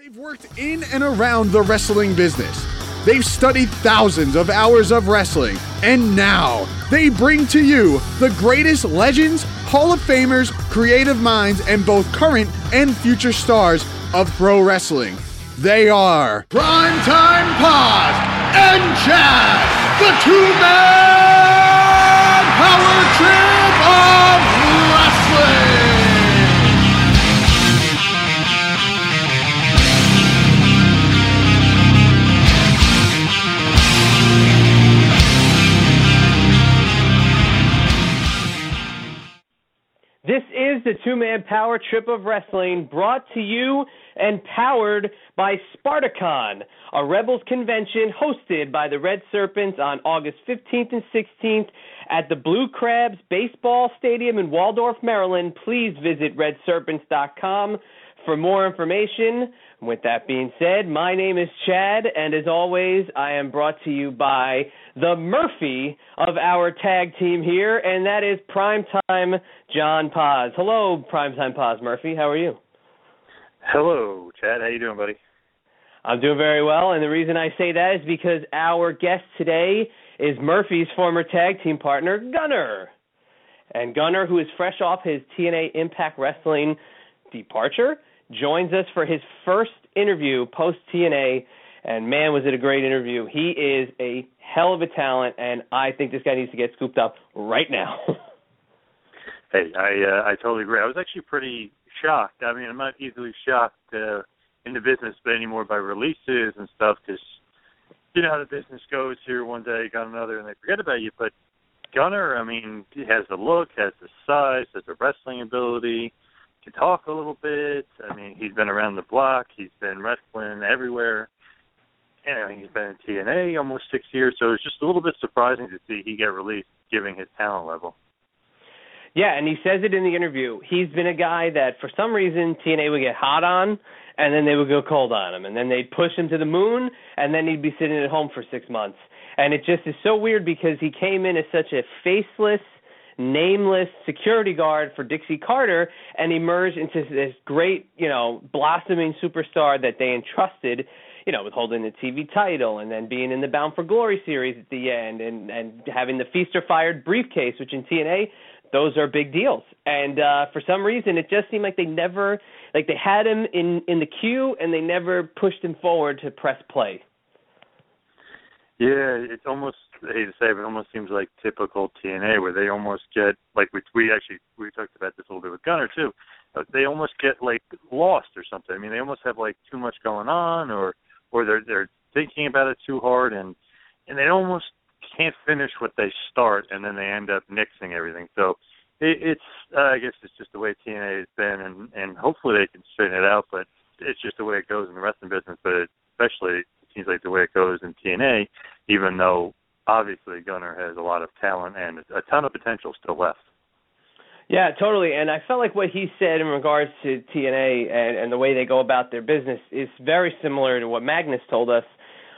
They've worked in and around the wrestling business. They've studied thousands of hours of wrestling, and now they bring to you the greatest legends, Hall of Famers, creative minds, and both current and future stars of pro wrestling. They are Primetime Pod and Chad, the two man power trip is the two man power trip of wrestling brought to you and powered by Spartacon, a Rebels convention hosted by the Red Serpents on August 15th and 16th at the Blue Crabs Baseball Stadium in Waldorf, Maryland. Please visit redserpents.com for more information. With that being said, my name is Chad, and as always, I am brought to you by the Murphy of our tag team here, and that is Primetime John Paz. Hello, Primetime Paz Murphy. How are you? Hello, Chad. How you doing, buddy? I'm doing very well, and the reason I say that is because our guest today is Murphy's former tag team partner, Gunner. And Gunner, who is fresh off his TNA Impact Wrestling departure, joins us for his first interview post TNA. And man, was it a great interview! He is a hell of a talent, and I think this guy needs to get scooped up right now. hey, I uh, I totally agree. I was actually pretty shocked. I mean, I'm not easily shocked uh, in the business, but anymore by releases and stuff, because you know how the business goes. Here one day, got another, and they forget about you. But Gunner, I mean, he has the look, has the size, has the wrestling ability, can talk a little bit. I mean, he's been around the block. He's been wrestling everywhere. And I mean, he's been in TNA almost six years, so it's just a little bit surprising to see he get released, given his talent level. Yeah, and he says it in the interview. He's been a guy that for some reason TNA would get hot on and then they would go cold on him and then they'd push him to the moon and then he'd be sitting at home for 6 months. And it just is so weird because he came in as such a faceless, nameless security guard for Dixie Carter and emerge into this great, you know, blossoming superstar that they entrusted you know, with holding the TV title and then being in the Bound for Glory series at the end and and having the Feast or Fired briefcase, which in TNA those are big deals. And uh for some reason it just seemed like they never like they had him in in the queue and they never pushed him forward to press play. Yeah, it's almost I hate to say but it almost seems like typical TNA where they almost get like we we actually we talked about this a little bit with Gunner too. But they almost get like lost or something. I mean, they almost have like too much going on or or they're they're thinking about it too hard and and they almost can't finish what they start, and then they end up nixing everything. So it, it's uh, I guess it's just the way TNA has been, and and hopefully they can straighten it out. But it's just the way it goes in the wrestling business. But especially it seems like the way it goes in TNA, even though obviously Gunner has a lot of talent and a ton of potential still left. Yeah, totally. And I felt like what he said in regards to TNA and, and the way they go about their business is very similar to what Magnus told us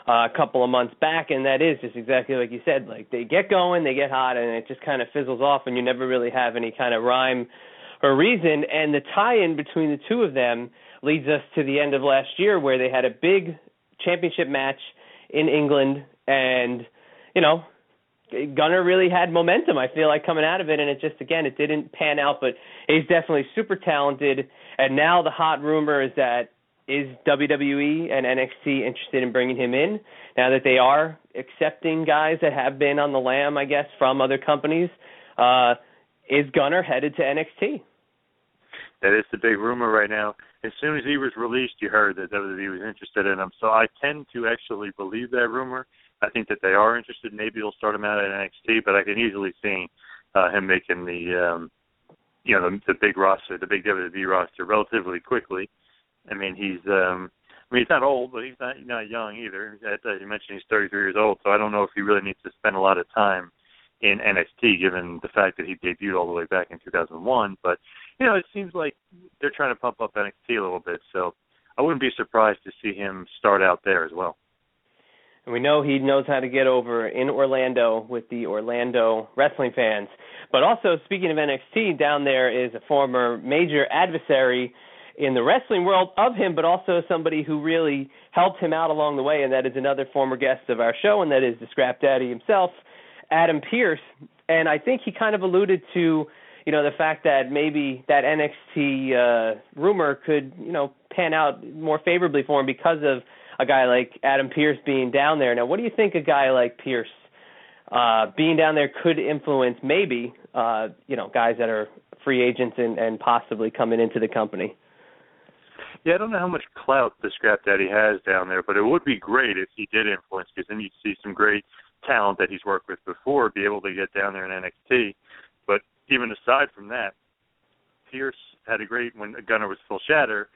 uh, a couple of months back, and that is just exactly like you said. Like they get going, they get hot, and it just kind of fizzles off, and you never really have any kind of rhyme or reason. And the tie-in between the two of them leads us to the end of last year, where they had a big championship match in England, and you know. Gunner really had momentum. I feel like coming out of it, and it just again it didn't pan out. But he's definitely super talented. And now the hot rumor is that is WWE and NXT interested in bringing him in now that they are accepting guys that have been on the lam, I guess, from other companies? Uh, is Gunner headed to NXT? That is the big rumor right now. As soon as he was released, you heard that WWE was interested in him. So I tend to actually believe that rumor. I think that they are interested. Maybe he'll start him out at NXT, but I can easily see uh, him making the um, you know the, the big roster, the big WWE roster, relatively quickly. I mean, he's um I mean, he's not old, but he's not not young either. As you mentioned, he's 33 years old, so I don't know if he really needs to spend a lot of time in NXT, given the fact that he debuted all the way back in 2001. But you know, it seems like they're trying to pump up NXT a little bit, so I wouldn't be surprised to see him start out there as well. And we know he knows how to get over in Orlando with the Orlando wrestling fans. But also, speaking of NXT, down there is a former major adversary in the wrestling world of him, but also somebody who really helped him out along the way, and that is another former guest of our show, and that is the Scrap Daddy himself, Adam Pearce. And I think he kind of alluded to, you know, the fact that maybe that NXT uh, rumor could, you know, pan out more favorably for him because of a guy like Adam Pearce being down there. Now, what do you think a guy like Pearce uh, being down there could influence maybe, uh, you know, guys that are free agents and, and possibly coming into the company? Yeah, I don't know how much clout the Scrap Daddy has down there, but it would be great if he did influence, because then you'd see some great talent that he's worked with before be able to get down there in NXT. But even aside from that, Pearce had a great when Gunner was full shatter.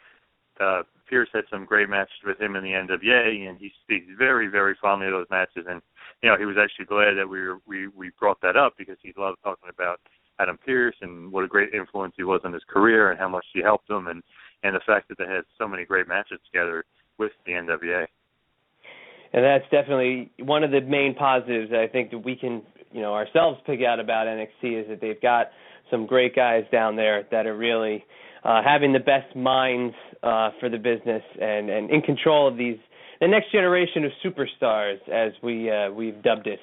Uh, Pearce had some great matches with him in the NWA, and he speaks very, very fondly of those matches. And you know, he was actually glad that we were we we brought that up because he loved talking about Adam Pearce and what a great influence he was on his career and how much he helped him and and the fact that they had so many great matches together with the NWA. And that's definitely one of the main positives that I think that we can, you know, ourselves pick out about NXT is that they've got some great guys down there that are really uh, having the best minds uh, for the business and, and in control of these the next generation of superstars, as we uh, we've dubbed it.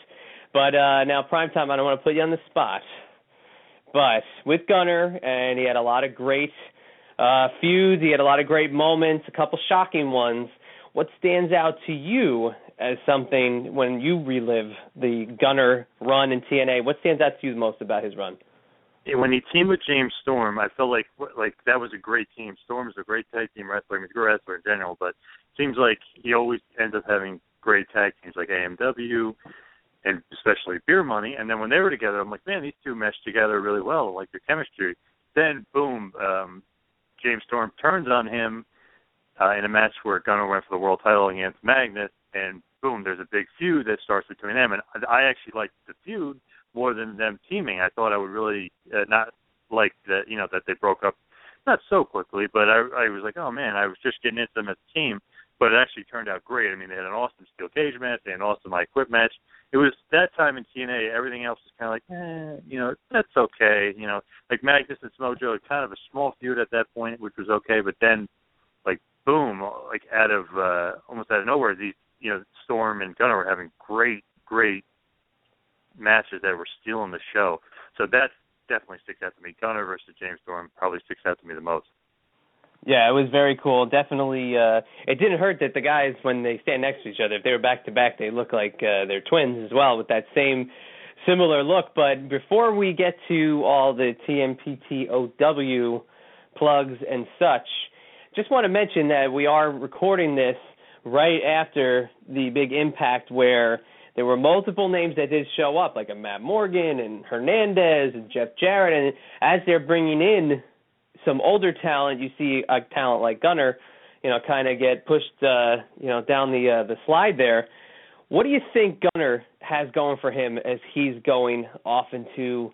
But uh, now, prime time. I don't want to put you on the spot, but with Gunner, and he had a lot of great uh, feuds. He had a lot of great moments, a couple shocking ones. What stands out to you as something when you relive the Gunner run in TNA? What stands out to you the most about his run? When he teamed with James Storm, I felt like like that was a great team. Storm is a great tag team wrestler. I mean, he's a great wrestler in general, but seems like he always ends up having great tag teams like AMW and especially Beer Money. And then when they were together, I'm like, man, these two mesh together really well, like their chemistry. Then boom, um, James Storm turns on him uh, in a match where Gunner went for the world title against Magnus, and boom, there's a big feud that starts between them. And I actually liked the feud more than them teaming. I thought I would really uh, not like that, you know, that they broke up not so quickly, but I I was like, oh man, I was just getting into them as a team, but it actually turned out great. I mean, they had an awesome steel cage match, they had an awesome I Quit match. It was that time in TNA, everything else was kind of like, eh, you know, that's okay, you know, like Magnus and Samoa Joe, kind of a small feud at that point, which was okay, but then, like, boom, like out of uh almost out of nowhere, these, you know, Storm and Gunner were having great, great matches that were stealing the show. So that definitely sticks out to me. Gunner versus James Storm probably sticks out to me the most. Yeah, it was very cool. Definitely, uh it didn't hurt that the guys when they stand next to each other, if they were back to back, they look like uh, they're twins as well with that same similar look. But before we get to all the TMPTOW plugs and such, just want to mention that we are recording this right after the big impact where there were multiple names that did show up, like a Matt Morgan and Hernandez and Jeff Jarrett, and as they're bringing in some older talent, you see a talent like Gunner, you know, kind of get pushed, uh, you know, down the uh, the slide there. What do you think Gunner has going for him as he's going off into,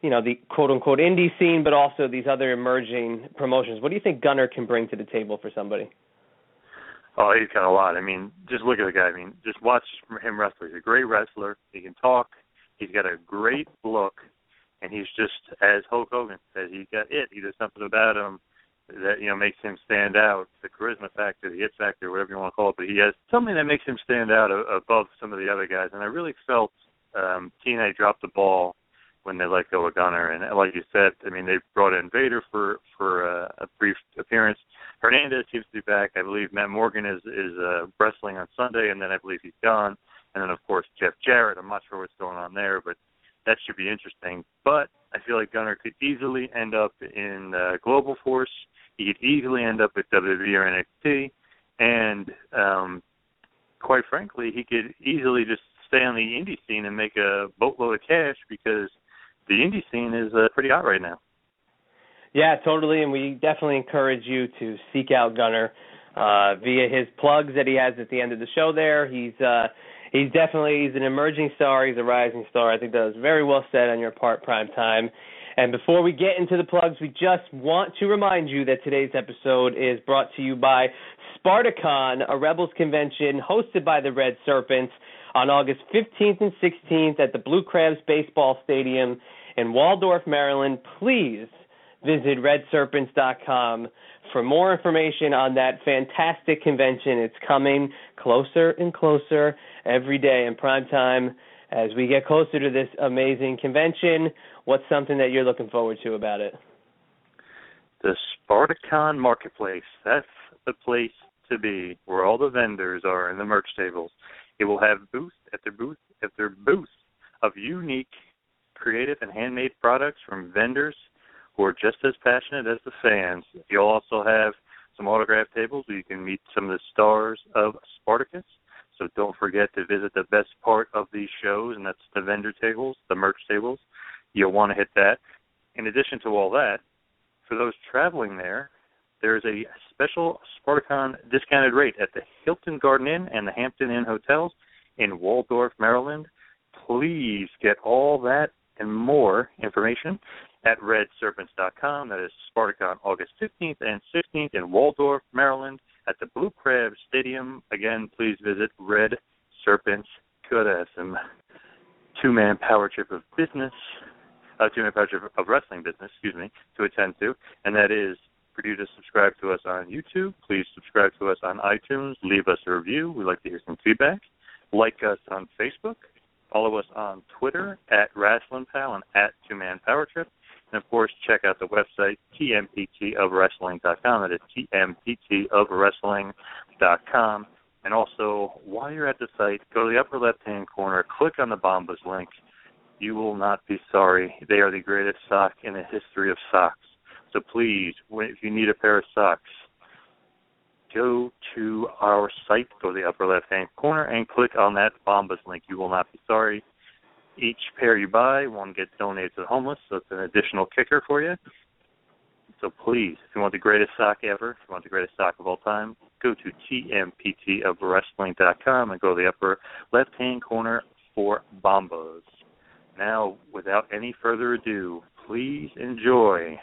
you know, the quote unquote indie scene, but also these other emerging promotions? What do you think Gunner can bring to the table for somebody? Oh, he's got a lot. I mean, just look at the guy. I mean, just watch him wrestle. He's a great wrestler. He can talk. He's got a great look, and he's just as Hulk Hogan said, he's got it. He does something about him that you know makes him stand out. The charisma factor, the it factor, whatever you want to call it. But he has something that makes him stand out above some of the other guys. And I really felt um, TNA dropped the ball when they let go of Gunner. And like you said, I mean, they brought in Vader for for uh, a brief appearance. Hernandez seems to be back. I believe Matt Morgan is is uh, wrestling on Sunday, and then I believe he's gone. And then of course Jeff Jarrett. I'm not sure what's going on there, but that should be interesting. But I feel like Gunner could easily end up in uh, Global Force. He could easily end up at WWE or NXT, and um, quite frankly, he could easily just stay on the indie scene and make a boatload of cash because the indie scene is uh, pretty hot right now. Yeah, totally, and we definitely encourage you to seek out Gunner uh, via his plugs that he has at the end of the show. There, he's uh, he's definitely he's an emerging star. He's a rising star. I think that was very well said on your part, Prime Time. And before we get into the plugs, we just want to remind you that today's episode is brought to you by Spartacon, a Rebels convention hosted by the Red Serpents on August 15th and 16th at the Blue Crabs Baseball Stadium in Waldorf, Maryland. Please visit redserpents.com for more information on that fantastic convention. It's coming closer and closer every day in prime time as we get closer to this amazing convention. What's something that you're looking forward to about it? The Spartacon Marketplace. That's the place to be, where all the vendors are and the merch tables. It will have booth after booth after booth of unique, creative, and handmade products from vendors who are just as passionate as the fans. You'll also have some autograph tables where you can meet some of the stars of Spartacus. So don't forget to visit the best part of these shows, and that's the vendor tables, the merch tables. You'll want to hit that. In addition to all that, for those traveling there, there's a special Spartacon discounted rate at the Hilton Garden Inn and the Hampton Inn hotels in Waldorf, Maryland. Please get all that and more information at redserpents.com. That is Spartacon August 15th and 16th in Waldorf, Maryland at the Blue Crab Stadium. Again, please visit Red Serpents. Good some two man power trip of business, uh, two man power trip of wrestling business, excuse me, to attend to, and that is for you to subscribe to us on YouTube. Please subscribe to us on iTunes. Leave us a review. We'd like to hear some feedback. Like us on Facebook. Follow us on Twitter at Wrestling Pal and at Two Man Power Trip. And of course, check out the website tmptofwrestling.com. That is tmptofwrestling.com. And also, while you're at the site, go to the upper left-hand corner, click on the Bombas link. You will not be sorry. They are the greatest sock in the history of socks. So please, if you need a pair of socks, go to our site, go to the upper left-hand corner, and click on that Bombas link. You will not be sorry. Each pair you buy, one gets donated to the homeless, so it's an additional kicker for you. So please, if you want the greatest sock ever, if you want the greatest sock of all time, go to tmptofwrestling.com and go to the upper left-hand corner for Bombas. Now, without any further ado, please enjoy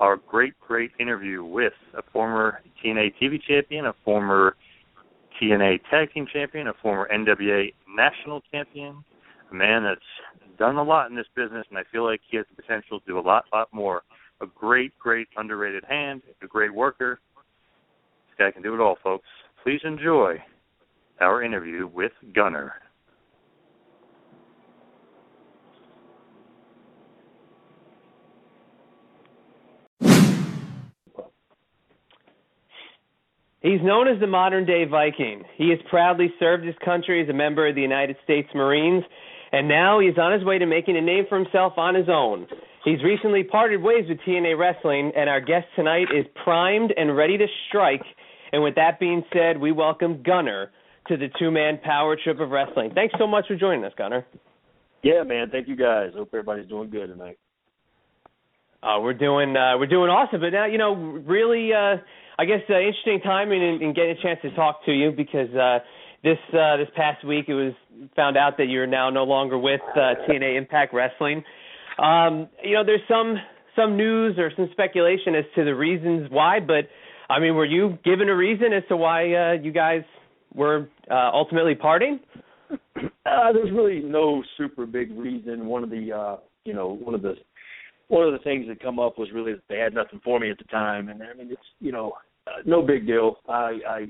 our great, great interview with a former TNA TV champion, a former TNA Tag Team champion, a former NWA National champion, a man that's done a lot in this business, and I feel like he has the potential to do a lot, lot more. A great, great underrated hand, a great worker. This guy can do it all, folks. Please enjoy our interview with Gunner. He's known as the modern day Viking. He has proudly served his country as a member of the United States Marines, and now he is on his way to making a name for himself on his own. He's recently parted ways with TNA Wrestling, and our guest tonight is primed and ready to strike. And with that being said, we welcome Gunner to the two man power trip of wrestling. Thanks so much for joining us, Gunner. Yeah, man. Thank you guys. Hope everybody's doing good tonight. Uh, we're doing uh, we're doing awesome, but now you know really uh, I guess uh, interesting timing in, in getting a chance to talk to you because uh, this uh, this past week it was found out that you're now no longer with uh, TNA Impact Wrestling. Um, you know, there's some some news or some speculation as to the reasons why, but I mean, were you given a reason as to why uh, you guys were uh, ultimately parting? Uh, there's really no super big reason. One of the uh, you know one of the one of the things that come up was really that they had nothing for me at the time, and I mean it's you know uh, no big deal. I I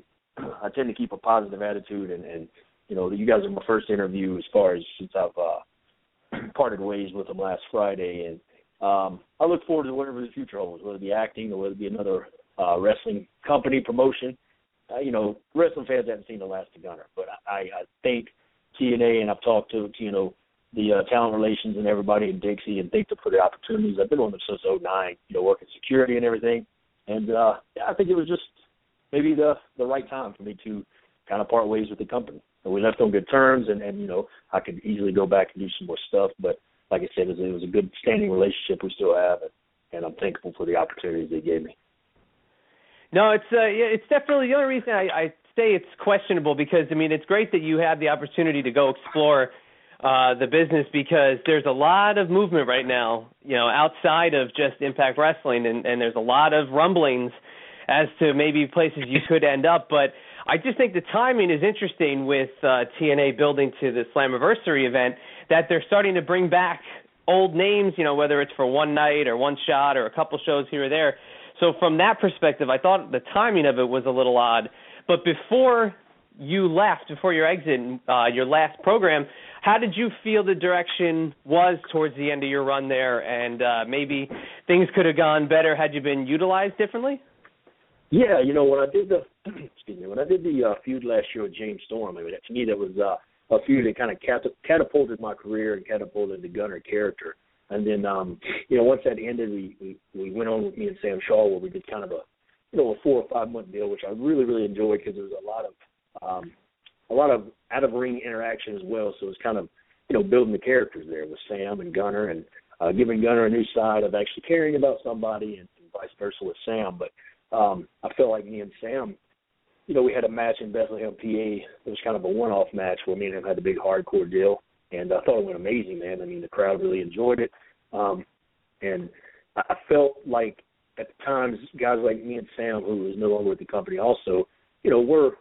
I tend to keep a positive attitude, and and you know you guys are my first interview as far as since I've uh, parted ways with them last Friday, and um, I look forward to whatever the future holds, whether it be acting or whether it be another uh, wrestling company promotion. Uh, you know, wrestling fans haven't seen the last of Gunner, but I, I think TNA and I've talked to you know the uh, talent relations and everybody in Dixie and to put the opportunities. I've been on them since '09, you know, working security and everything. And uh, yeah, I think it was just maybe the the right time for me to kind of part ways with the company. And we left on good terms, and and you know, I could easily go back and do some more stuff. But like I said, it was, it was a good standing relationship we still have, and, and I'm thankful for the opportunities they gave me. No, it's uh, it's definitely the only reason I, I say it's questionable because I mean it's great that you have the opportunity to go explore uh, the business because there's a lot of movement right now, you know, outside of just Impact Wrestling, and, and there's a lot of rumblings as to maybe places you could end up. But I just think the timing is interesting with uh, TNA building to the Slammiversary event that they're starting to bring back old names, you know, whether it's for one night or one shot or a couple shows here or there. So from that perspective, I thought the timing of it was a little odd. But before you left, before your exit, uh, your last program, how did you feel the direction was towards the end of your run there, and uh, maybe things could have gone better had you been utilized differently? Yeah, you know when I did the excuse me when I did the uh, feud last year with James Storm, I mean to me that was uh, a feud that kind of catapulted my career and catapulted the Gunner character. And then um, you know once that ended, we, we we went on with me and Sam Shaw where we did kind of a you know a four or five month deal, which I really really enjoyed because there was a lot of um, a lot of out of ring interaction as well. So it's kind of you know building the characters there with Sam and Gunner and uh, giving Gunner a new side of actually caring about somebody and, and vice versa with Sam. But um, I felt like me and Sam, you know, we had a match in Bethlehem, PA. It was kind of a one-off match where me and him had a big hardcore deal, and I thought it went amazing, man. I mean, the crowd really enjoyed it, um, and I felt like at the times guys like me and Sam, who was no longer with the company, also, you know, were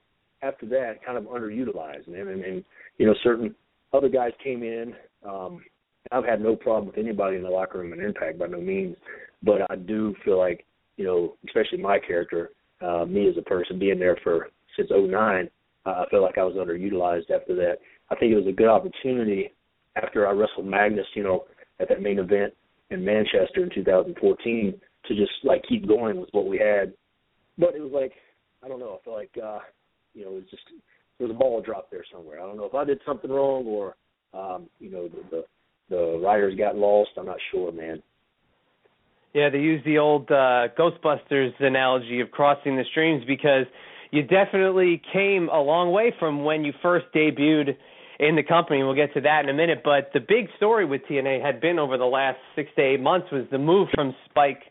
after that kind of underutilized, man. And, and you know, certain other guys came in. Um, I've had no problem with anybody in the locker room and Impact by no means, but I do feel like you know, especially my character, uh, me as a person being there for since '09, uh, I felt like I was underutilized after that. I think it was a good opportunity after I wrestled Magnus, you know, at that main event in Manchester in 2014 to just like keep going with what we had. But it was like I don't know. I feel like uh, you know it was just there was a ball drop there somewhere. I don't know if I did something wrong or um, you know the, the the writers got lost. I'm not sure, man. Yeah, they use the old uh, Ghostbusters analogy of crossing the streams because you definitely came a long way from when you first debuted in the company. We'll get to that in a minute. But the big story with TNA had been over the last six to eight months was the move from Spike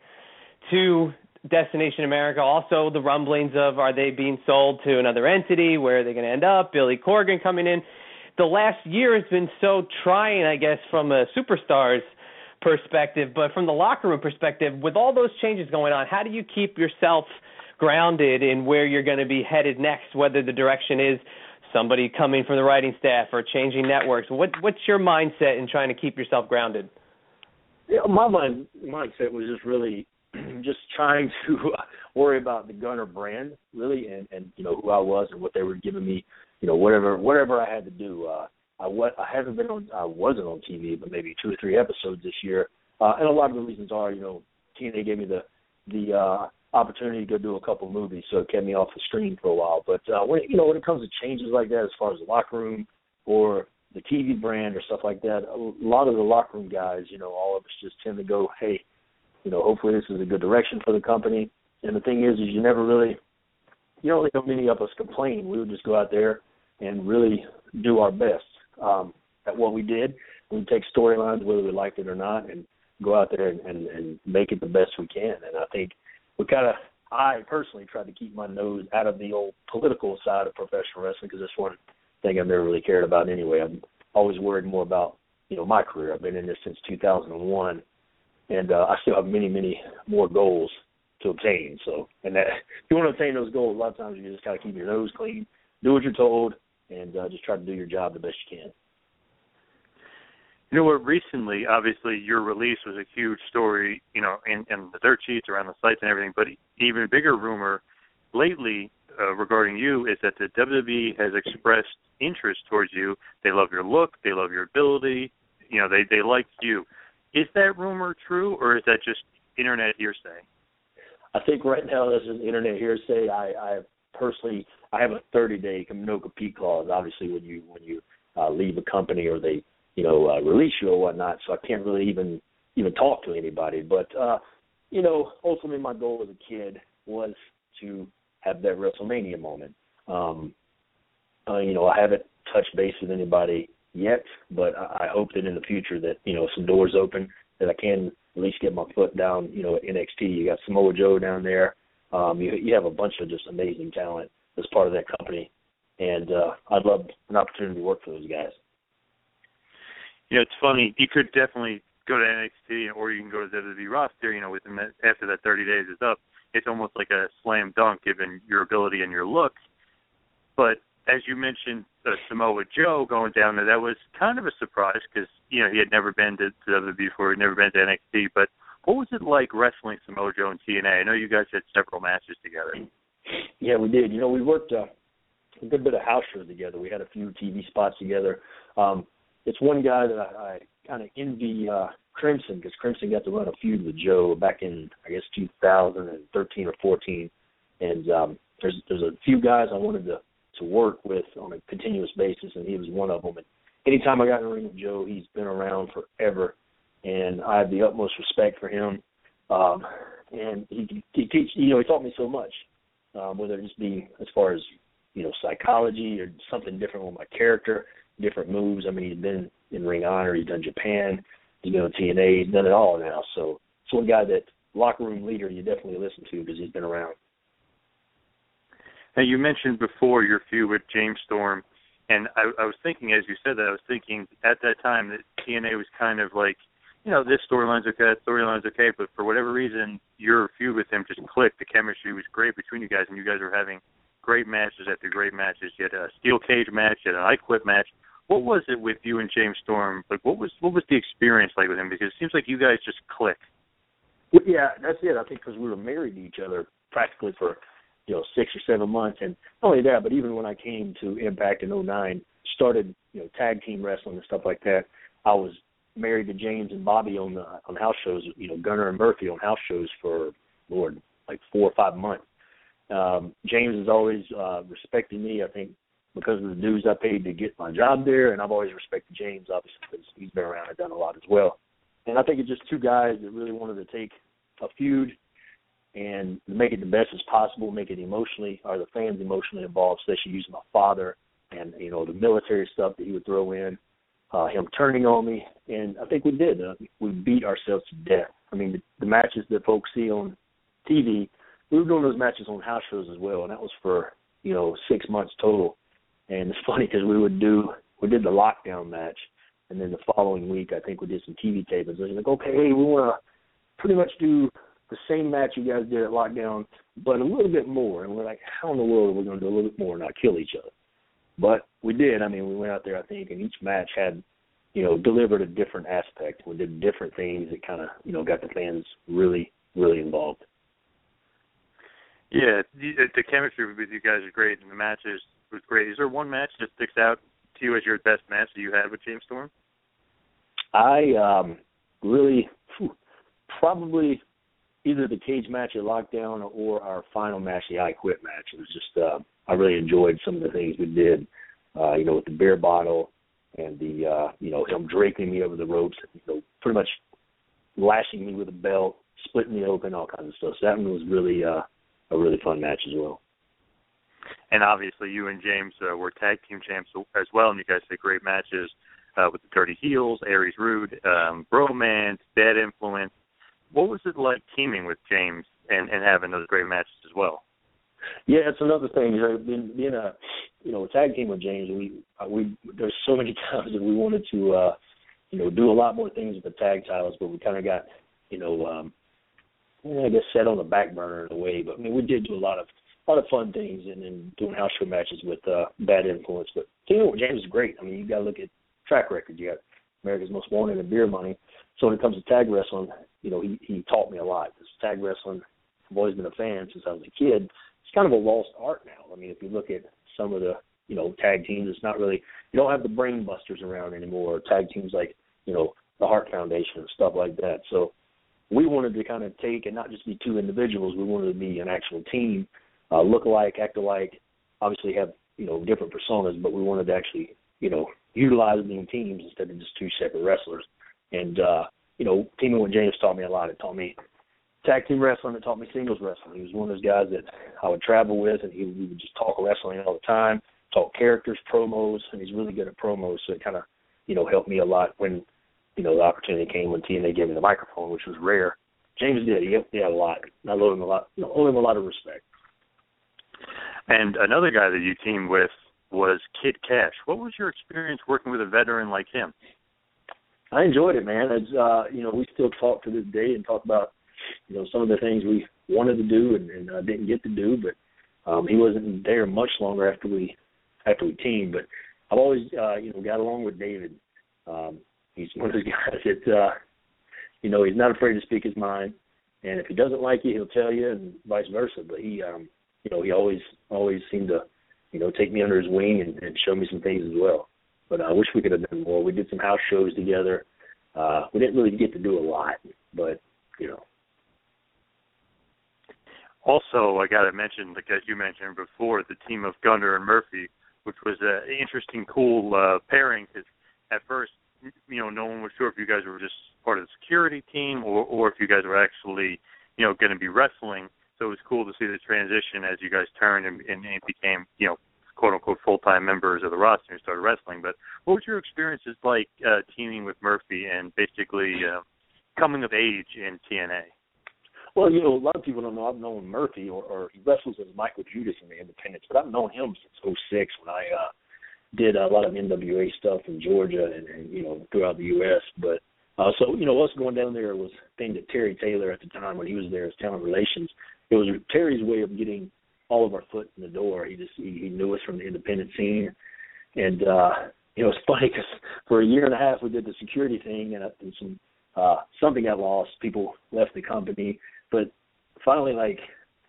to Destination America. Also, the rumblings of are they being sold to another entity? Where are they going to end up? Billy Corgan coming in. The last year has been so trying, I guess, from a superstars perspective, but from the locker room perspective, with all those changes going on, how do you keep yourself grounded in where you're going to be headed next, whether the direction is somebody coming from the writing staff or changing networks? What what's your mindset in trying to keep yourself grounded? Yeah, my mind mindset was just really just trying to worry about the Gunner brand, really, and and you know who I was and what they were giving me, you know whatever whatever I had to do. Uh, I what I haven't been on I wasn't on TV, but maybe two or three episodes this year. Uh, and a lot of the reasons are, you know, TNA gave me the the uh, opportunity to go do a couple movies, so it kept me off the screen for a while. But uh, when you know when it comes to changes like that, as far as the locker room or the TV brand or stuff like that, a lot of the locker room guys, you know, all of us just tend to go, hey, you know, hopefully this is a good direction for the company. And the thing is, is you never really, you don't really know many of us complain. We would just go out there and really do our best um, at what we did. We take storylines whether we liked it or not, and go out there and, and, and make it the best we can. And I think we kind of, I personally tried to keep my nose out of the old political side of professional wrestling because that's one thing I've never really cared about anyway. I'm always worried more about you know my career. I've been in this since 2001, and uh, I still have many, many more goals to obtain. So, and that if you want to obtain those goals, a lot of times you just gotta keep your nose clean, do what you're told, and uh, just try to do your job the best you can. You know what? Recently, obviously, your release was a huge story. You know, in, in the dirt sheets around the sites and everything. But even bigger rumor lately uh, regarding you is that the WWE has expressed interest towards you. They love your look. They love your ability. You know, they they like you. Is that rumor true, or is that just internet hearsay? I think right now this is internet hearsay. I, I personally I have a 30 day no compete clause. Obviously, when you when you uh, leave a company or they you know uh, release you or whatnot, so I can't really even even talk to anybody. But uh, you know, ultimately, my goal as a kid was to have that WrestleMania moment. Um, uh, you know, I haven't touched base with anybody yet, but I, hope that in the future that you know some doors open that I can at least get my foot down. You know, at NXT, you got Samoa Joe down there. Um, you you have a bunch of just amazing talent as part of that company, and uh, I'd love an opportunity to work for those guys. You know, it's funny. You could definitely go to NXT, or you can go to the WWE roster. You know, within that, after that 30 days is up, it's almost like a slam dunk given your ability and your looks. But as you mentioned, uh, Samoa Joe going down there, that was kind of a surprise because you know he had never been to, WWE before, he'd never been to NXT. But What was it like wrestling Samoa Joe and TNA? I know you guys had several matches together. Yeah, we did. You know, we worked uh, a good bit of house shows together. We had a few TV spots together. Um, it's one guy that I, I kind of envy uh, Crimson because Crimson got to run a feud with Joe back in I guess 2013 or 14, and um, there's there's a few guys I wanted to to work with on a continuous basis, and he was one of them. And anytime I got in the ring with Joe, he's been around forever, and I have the utmost respect for him. Um, and he he teach you know he taught me so much, um, whether it just be as far as you know psychology or something different with my character, different moves. I mean, he's been in Ring Honor, he's done Japan, been on TNA, he's done it all now. So it's one guy that locker room leader you definitely listen to because he's been around. Now you mentioned before your feud with James Storm, and I, I was thinking as you said that I was thinking at that time that TNA was kind of like, you know, this storyline's okay, that storyline's okay, but for whatever reason your feud with him just clicked. The chemistry was great between you guys, and you guys were having great matches after great matches. You had a steel cage match, you had an I Quit match. What was it with you and James Storm? Like, what was what was the experience like with him? Because it seems like you guys just click. Yeah, that's it. I think because we were married to each other practically for you know six or seven months, and not only that, but even when I came to Impact in '09, started you know tag team wrestling and stuff like that. I was married to James and Bobby on the on house shows, you know Gunner and Murphy on house shows for Lord like four or five months. Um, James has always uh, respected me. I think because of the dues I paid to get my job there, and I've always respected James obviously because he's been around and done a lot as well. And I think it's just two guys that really wanted to take a feud and make it the best as possible, make it emotionally, or the fans emotionally involved, especially using my father and you know the military stuff that he would throw in, uh, him turning on me, and I think we did. Uh, we beat ourselves to death. I mean, the, the matches that folks see on TV, we were doing those matches on house shows as well, and that was for you know six months total. And it's funny because we would do we did the lockdown match, and then the following week I think we did some TV tapings. I was like, okay, we want to pretty much do the same match you guys did at Lockdown, but a little bit more. And we're like, how in the world are we going to do a little bit more and not kill each other? But we did. I mean, we went out there, I think, and each match had, you know, delivered a different aspect. We did different things that kind of, you know, got the fans really, really involved. Yeah, the, the chemistry with you guys is great, and the matches was great. Is there one match that sticks out to you as your best match that you had with James Storm? I um really whew, probably either the cage match at Lockdown or our final match, the I Quit match. It was just uh, I really enjoyed some of the things we did. Uh, you know, with the beer bottle and the uh, you know him draping me over the ropes, you know, pretty much lashing me with a belt, splitting me open, all kinds of stuff. So that one was really uh, a really fun match as well. And obviously, you and James uh, were tag team champs as well, and you guys had great matches uh, with the Dirty Heels, Aries Roode, um, Bromance, Bad Influence what was it like teaming with James and and having those great matches as well? Yeah, it's another thing. You know, being, being a you know tag team with James, we uh, we there's so many times that we wanted to uh, you know do a lot more things with the tag titles, but we kind of got you know um, I guess set on the back burner in a way. But I mean, we did do a lot of a lot of fun things and then doing house show matches with uh, Bad Influence. But teaming with James is great. I mean, you got to look at track record. You got America's Most Wanted and Beer Money. So when it comes to tag wrestling, you know, he he taught me a lot. This tag wrestling, I've always been a fan since I was a kid. It's kind of a lost art now. I mean, if you look at some of the you know tag teams, it's not really you don't have the brain busters around anymore. Tag teams like you know the Hart Foundation and stuff like that. So we wanted to kind of take and not just be two individuals. We wanted to be an actual team, uh, look alike, act alike. Obviously, have you know different personas, but we wanted to actually you know utilize being teams instead of just two separate wrestlers. And uh, you know, teaming with James taught me a lot. It taught me tag team wrestling. It taught me singles wrestling. He was one of those guys that I would travel with, and he we would just talk wrestling all the time, talk characters, promos, and he's really good at promos. So it kind of, you know, helped me a lot when, you know, the opportunity came when TNA gave me the microphone, which was rare. James did. He helped me out a lot. I owe him a lot. You know, owe him a lot of respect. And another guy that you teamed with was Kid Kash. What was your experience working with a veteran like him? I enjoyed it, man. It's uh, you know, we still talk to this day and talk about, you know, some of the things we wanted to do and, and uh, didn't get to do, but um he wasn't there much longer after we after we teamed. But I've always uh, you know, got along with David. Um he's one of those guys that uh you know, he's not afraid to speak his mind. And if he doesn't like you, he'll tell you, and vice versa. But he, um, you know, he always always seemed to, you know, take me under his wing and, and show me some things as well. But I wish we could have done more. We did some house shows together. Uh, we didn't really get to do a lot, but you know. Also, I got to mention, like you mentioned before, the team of Gunner and Murphy, which was an interesting, cool uh, pairing. Because at first, you know, no one was sure if you guys were just part of the security team or or if you guys were actually, you know, going to be wrestling. So it was cool to see the transition as you guys turned and, and it became, you know, quote unquote full time members of the roster and started wrestling. But what was your experiences like uh, teaming with Murphy and basically uh, coming of age in TNA? Well, you know, a lot of people don't know I've known Murphy or, or he wrestles as Michael Judas in the Independents, but I've known him since '06 when I uh, did a lot of NWA stuff in Georgia and, and you know throughout the U.S. But uh, so you know, us going down there was thing that Terry Taylor at the time when he was there as talent relations. It was Terry's way of getting all of our foot in the door. He just he, he knew us from the independent scene, and uh, you know it's funny because for a year and a half we did the security thing, and, and some uh, something got lost. People left the company, but finally, like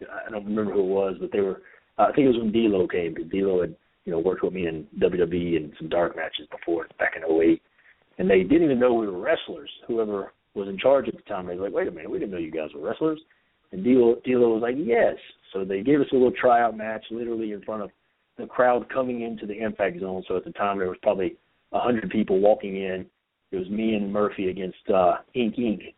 I don't remember who it was, but they were. Uh, I think it was when D'Lo came because D'Lo had you know worked with me in WWE and some dark matches before back in '08, and they didn't even know we were wrestlers. Whoever was in charge at the time, they was like, "Wait a minute, we didn't know you guys were wrestlers." And D'Lo, D'Lo was like, "Yes." So they gave us a little tryout match, literally in front of the crowd coming into the impact zone. So at the time there was probably a hundred people walking in. It was me and Murphy against uh, Ink Inc.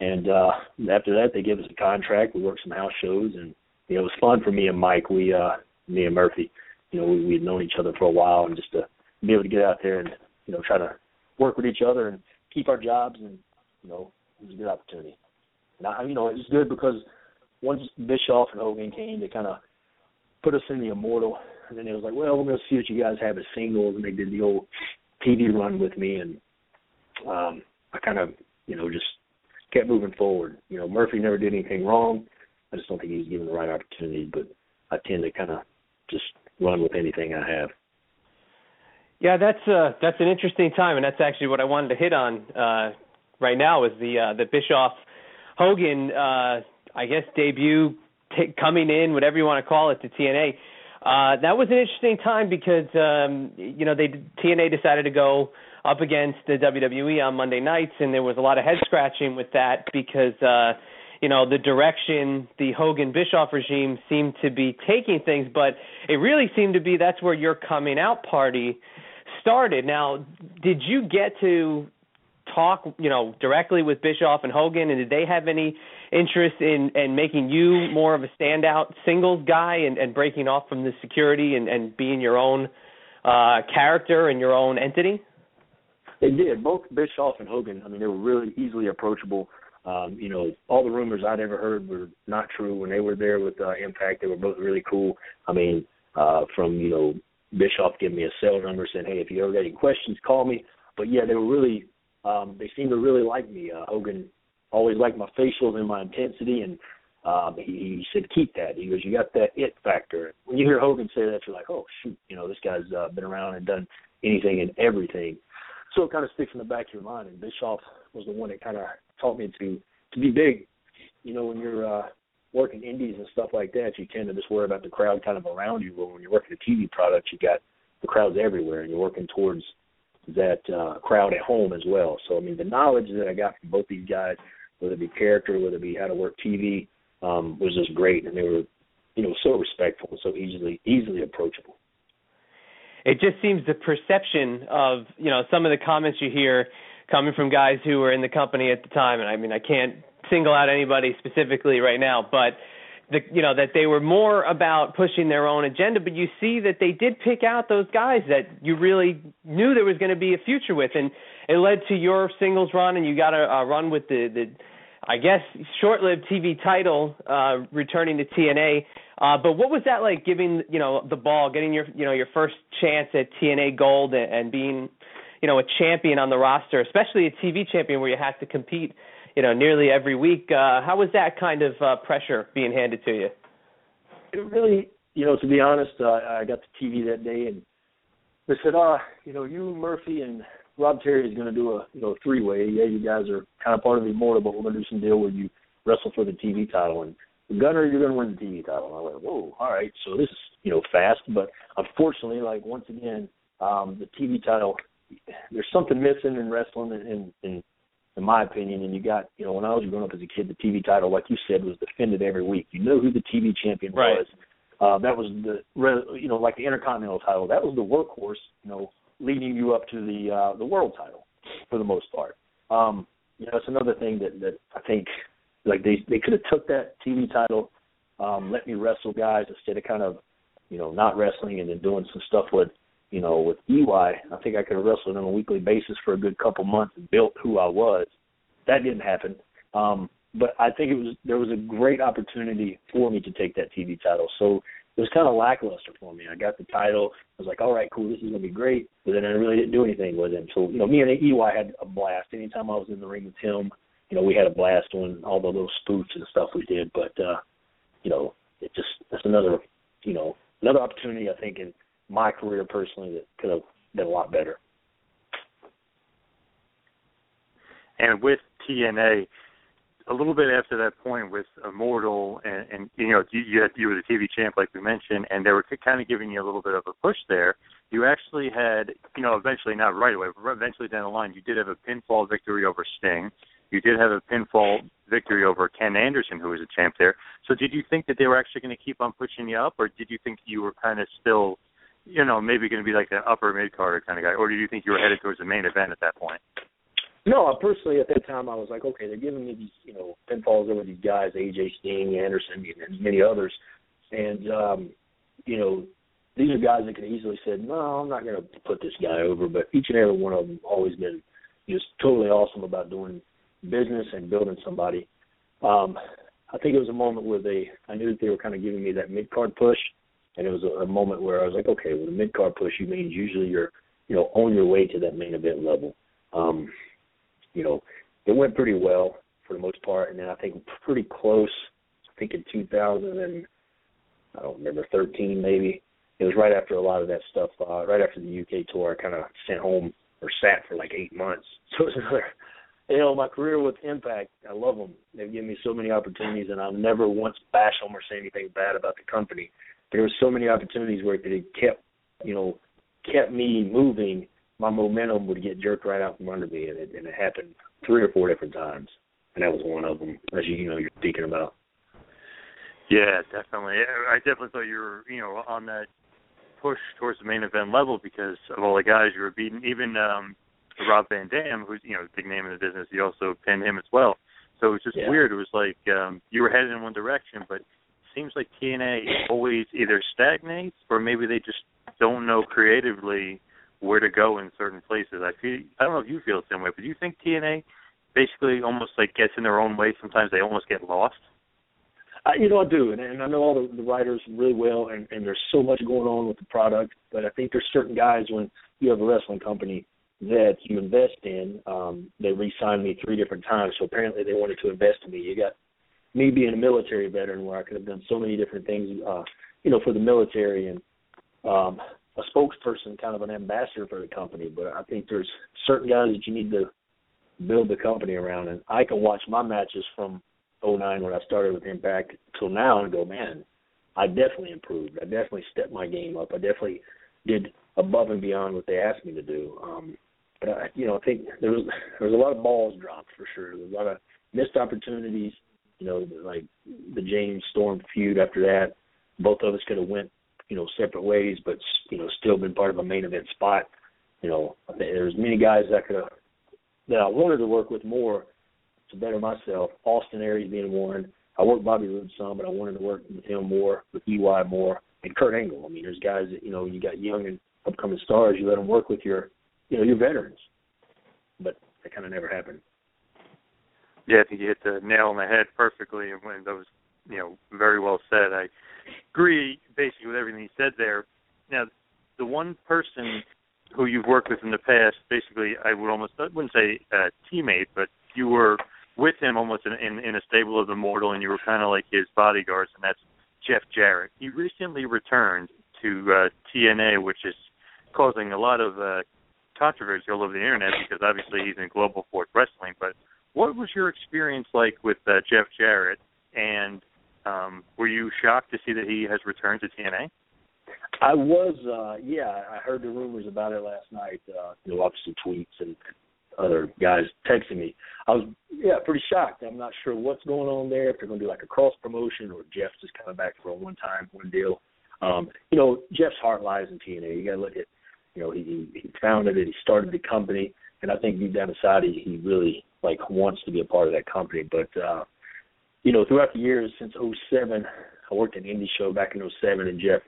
And uh, after that, they gave us a contract. We worked some house shows, and you know it was fun for me and Mike. We, uh, me and Murphy, you know, we we had known each other for a while, and just to be able to get out there and you know try to work with each other and keep our jobs, and you know, it was a good opportunity. And I, you know, it was good because once Bischoff and Hogan came, they kind of put us in the immortal, and then it was like, well, we're going to see what you guys have as singles, and they did the old TV run with me, and um, I kind of, you know, just kept moving forward. You know, Murphy never did anything wrong. I just don't think he was given the right opportunity, but I tend to kind of just run with anything I have. Yeah, that's uh that's an interesting time, and that's actually what I wanted to hit on uh, right now is the uh, the Bischoff Hogan uh, I guess debut t- coming in, whatever you want to call it, to TNA. Uh, that was an interesting time because um, you know they TNA decided to go up against the WWE on Monday nights, and there was a lot of head scratching with that because uh, you know the direction the Hogan Bischoff regime seemed to be taking things, but it really seemed to be that's where your coming out party started. Now, did you get to talk, you know, directly with Bischoff and Hogan, and did they have any interest in in making you more of a standout singles guy and, and breaking off from the security and, and being your own uh, character and your own entity? They did. Both Bischoff and Hogan. I mean, they were really easily approachable. Um, you know, all the rumors I'd ever heard were not true. When they were there with uh, Impact, they were both really cool. I mean, uh, from you know Bischoff giving me a cell number saying, "Hey, if you ever got any questions, call me." But yeah, they were really. Um, they seemed to really like me. Uh, Hogan always liked my facials and my intensity, and um, he, he said keep that. He goes, you got that it factor. When you hear Hogan say that, you're like, oh shoot, you know this guy's uh, been around and done anything and everything. So it kind of sticks in the back of your mind. And Bischoff was the one that kind of taught me to to be big. You know, when you're uh, working indies and stuff like that, you tend to just worry about the crowd kind of around you. But when you're working a TV product, you got the crowds everywhere, and you're working towards that uh, crowd at home as well. So I mean, the knowledge that I got from both these guys whether it be character, whether it be how to work TV, um, was just great, and they were, you know, so respectful, and so easily easily approachable. It just seems the perception of you know some of the comments you hear coming from guys who were in the company at the time, and I mean I can't single out anybody specifically right now, but the you know that they were more about pushing their own agenda but you see that they did pick out those guys that you really knew there was going to be a future with and it led to your singles run and you got a, a run with the the I guess short-lived TV title uh, returning to TNA. Uh, but what was that like giving you know the ball, getting your you know your first chance at TNA Gold and, and being you know a champion on the roster, especially a TV champion where you have to compete you know nearly every week. Uh, how was that kind of uh, pressure being handed to you? It really, you know, to be honest, uh, I got the TV that day and they said, "Ah, oh, you know, you Murphy and Rob Terry is going to do a you know three way. Yeah, you guys are kind of part of the immortal, but we're going to do some deal where you wrestle for the TV title and Gunner, you're going to win the TV title. And I went, whoa, all right. So this is you know fast, but unfortunately, like once again, um, the TV title, there's something missing in wrestling, in, in in my opinion. And you got, you know, when I was growing up as a kid, the TV title, like you said, was defended every week. You know who the TV champion right. was. Uh, that was the, you know, like the Intercontinental title. That was the workhorse, you know, leading you up to the uh, the world title for the most part. Um, you know, it's another thing that that I think like they they could have took that TV title, um, let me wrestle guys instead of kind of, you know, not wrestling and then doing some stuff with, you know, with EY. I think I could have wrestled on a weekly basis for a good couple months and built who I was. That didn't happen. Um, but I think it was there was a great opportunity for me to take that TV title. So it was kind of lackluster for me. I got the title. I was like, all right, cool, this is gonna be great. But then I really didn't do anything with him. So you know, me and EY had a blast. Anytime I was in the ring with him, you know, we had a blast doing all the little spoofs and stuff we did. But uh, you know, it just that's another, you know, another opportunity I think in my career personally that could have been a lot better. And with TNA, a little bit after that point with Immortal, and, and you know you you, had, you were the TV champ like we mentioned, and they were kind of giving you a little bit of a push there. You actually had, you know, eventually not right away, but eventually down the line, you did have a pinfall victory over Sting. You did have a pinfall victory over Ken Anderson, who was a champ there. So did you think that they were actually going to keep on pushing you up, or did you think you were kind of still, you know, maybe going to be like an upper mid carder kind of guy, or did you think you were headed towards the main event at that point? No, personally at that time I was like, okay, they're giving me these, you know, pinfalls over these guys, AJ Sting, Anderson, and many others, and um, you know, these are guys that could easily said, no, I'm not going to put this guy over, but each and every one of them always been just totally awesome about doing business and building somebody. Um, I think it was a moment where they, I knew that they were kind of giving me that mid card push, and it was a, a moment where I was like, okay, with a mid card push, you means usually you're, you know, on your way to that main event level. Um, you know, it went pretty well for the most part, and then I think pretty close. I think in 2000 and I don't remember 13 maybe. It was right after a lot of that stuff. Uh, right after the UK tour, I kind of sent home or sat for like eight months. So it was another. You know, my career with Impact, I love them. They've given me so many opportunities, and I'll never once bash them or say anything bad about the company. There were so many opportunities where it kept, you know, kept me moving my momentum would get jerked right out from under me, and it, and it happened three or four different times, and that was one of them, as you, you know you're speaking about. Yeah, definitely. I definitely thought you were, you know, on that push towards the main event level because of all the guys you were beating. Even um Rob Van Dam, who's you know a big name in the business, you also pinned him as well. So it was just yeah. weird. It was like um you were headed in one direction, but it seems like TNA always either stagnates or maybe they just don't know creatively where to go in certain places. I feel I don't know if you feel the same way, but do you think TNA basically almost like gets in their own way? Sometimes they almost get lost. Uh, you know, I do, and, and I know all the, the writers really well, and, and there's so much going on with the product. But I think there's certain guys when you have a wrestling company that you invest in. Um, they re-signed me three different times, so apparently they wanted to invest in me. You got me being a military veteran, where I could have done so many different things, uh, you know, for the military, and um, a spokesperson, kind of an ambassador for the company. But I think there's certain guys that you need to build the company around. And I can watch my matches from '09 when I started with Impact till now and go, man, I definitely improved. I definitely stepped my game up. I definitely did above and beyond what they asked me to do. Um, but I, you know, I think there was there was a lot of balls dropped for sure. There was a lot of missed opportunities. You know, like the James Storm feud. After that, both of us could have went you know separate ways, but you know still been part of a main event spot. You know, there's many guys that could that I wanted to work with more to better myself. Austin Aries being one. I worked Bobby Roode some, but I wanted to work with him more, with EY more, and Kurt Angle. I mean, there's guys that you know you got young and upcoming stars. You let them work with your, you know, your veterans, but that kind of never happened. Yeah, I think you hit the nail on the head perfectly, and when that was, you know, very well said. I agree basically with everything you said there. Now, the one person who you've worked with in the past, basically, I would almost I wouldn't say a teammate, but you were with him almost in in, in a stable of the mortal, and you were kind of like his bodyguards, and that's Jeff Jarrett. He recently returned to uh, TNA, which is causing a lot of uh, controversy all over the internet because obviously he's in Global Force Wrestling. But what was your experience like with uh, Jeff Jarrett? And um, were you shocked to see that he has returned to TNA? I was, uh, yeah, I heard the rumors about it last night. Uh, you know, obviously tweets and other guys texting me. I was, yeah, pretty shocked. I'm not sure what's going on there. If they're going to do like a cross promotion or Jeff's just coming back for a one time, one deal. Um, you know, Jeff's heart lies in TNA. You got to look at, you know, he he founded it, he started the company, and I think deep down inside he, he really like wants to be a part of that company. But uh, you know, throughout the years since '07, I worked an indie show back in '07, and Jeff,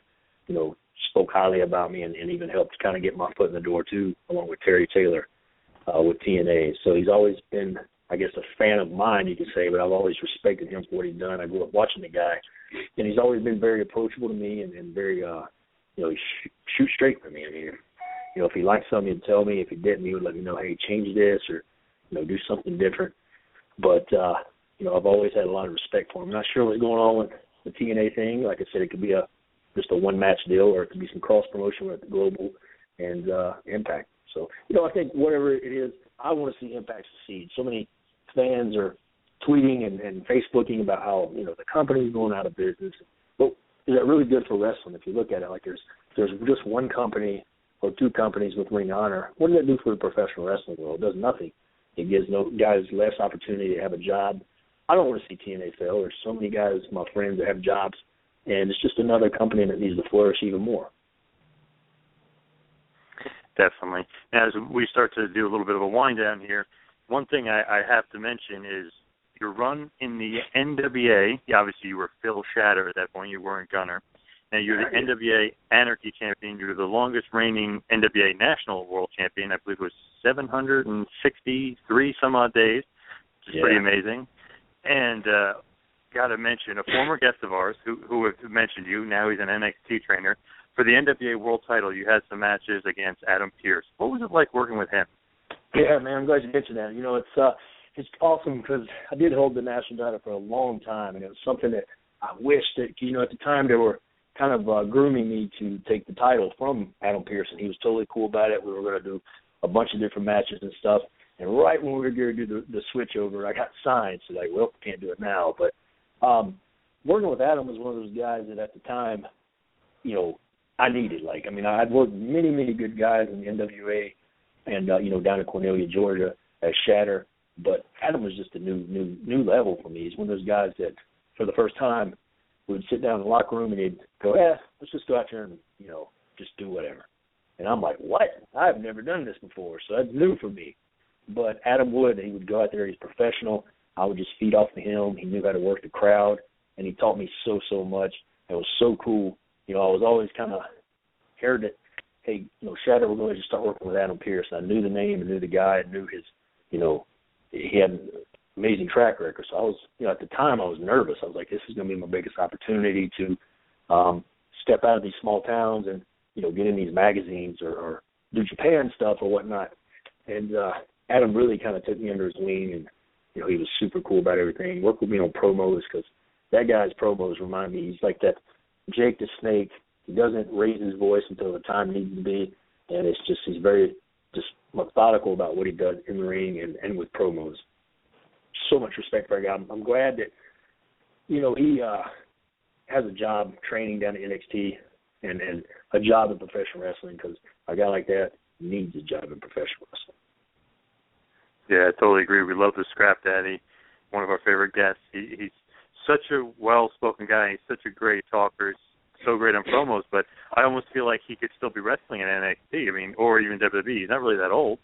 you know, spoke highly about me and, and even helped kind of get my foot in the door too, along with Terry Taylor uh, with TNA. So he's always been, I guess, a fan of mine, you could say. But I've always respected him for what he's done. I grew up watching the guy, and he's always been very approachable to me and, and very, uh, you know, sh- shoot straight for me. I mean, you know, if he liked something, he'd tell me. If he didn't, he would let me know, hey, change this or, you know, do something different. But uh, you know, I've always had a lot of respect for him. Not sure what's going on with the TNA thing. Like I said, it could be a just a one match deal, or it could be some cross promotion with the Global and uh, Impact. So, you know, I think whatever it is, I want to see Impact succeed. So many fans are tweeting and, and Facebooking about how you know the company's going out of business. But is that really good for wrestling? If you look at it, like there's there's just one company or two companies with Ring Honor. What does that do for the professional wrestling world? It does nothing. It gives no guys less opportunity to have a job. I don't want to see TNA fail. There's so many guys, my friends, that have jobs, and it's just another company that needs to flourish even more. Definitely. Now as we start to do a little bit of a wind down here, one thing I, I have to mention is your run in the NWA. Obviously, you were Phil Shatter at that point. You weren't Gunner. Now you're the NWA Anarchy Champion. You're the longest reigning NWA National World Champion. I believe it was 763 some odd days, which is yeah. pretty amazing. And uh, got to mention a former guest of ours who who have mentioned you. Now he's an NXT trainer. For the NWA World Title, you had some matches against Adam Pearce. What was it like working with him? Yeah, man, I'm glad you mentioned that. You know, it's uh, it's awesome because I did hold the national title for a long time, and it was something that I wish that you know at the time they were kind of uh, grooming me to take the title from Adam Pearson. He was totally cool about it. We were going to do a bunch of different matches and stuff. And right when we were going to do the, the switch over, I got signed. So like, well, can't do it now. But um, working with Adam was one of those guys that at the time, you know, I needed. Like, I mean, I'd worked many, many good guys in the NWA, and uh, you know, down in Cornelia, Georgia, at Shatter. But Adam was just a new, new, new level for me. He's one of those guys that, for the first time, would sit down in the locker room and he'd go, "Eh, let's just go out there and you know, just do whatever." And I'm like, "What? I've never done this before, so that's new for me." But Adam would. He would go out there. He's professional. I would just feed off of him. He knew how to work the crowd, and he taught me so so much. It was so cool. You know, I was always kind of heard that, hey, you know, Shatter, we're going to just start working with Adam Pearce. I knew the name, I knew the guy, I knew his, you know, he had an amazing track record. So I was, you know, at the time I was nervous. I was like, this is going to be my biggest opportunity to um, step out of these small towns and, you know, get in these magazines or, or do Japan stuff or whatnot. And uh, Adam really kind of took me under his wing, and you know, he was super cool about everything. Worked with me on promos because that guy's promos remind me he's like that Jake the Snake. He doesn't raise his voice until the time needs to be, and it's just he's very just methodical about what he does in the ring and and with promos. So much respect for that guy. I'm, I'm glad that you know he uh has a job training down at NXT and and a job in professional wrestling because a guy like that needs a job in professional wrestling. Yeah, I totally agree. We love the Scrap Daddy, one of our favorite guests. He, he's such a well-spoken guy. He's such a great talker. He's so great on promos, but I almost feel like he could still be wrestling in NXT. I mean, or even WWE. He's not really that old.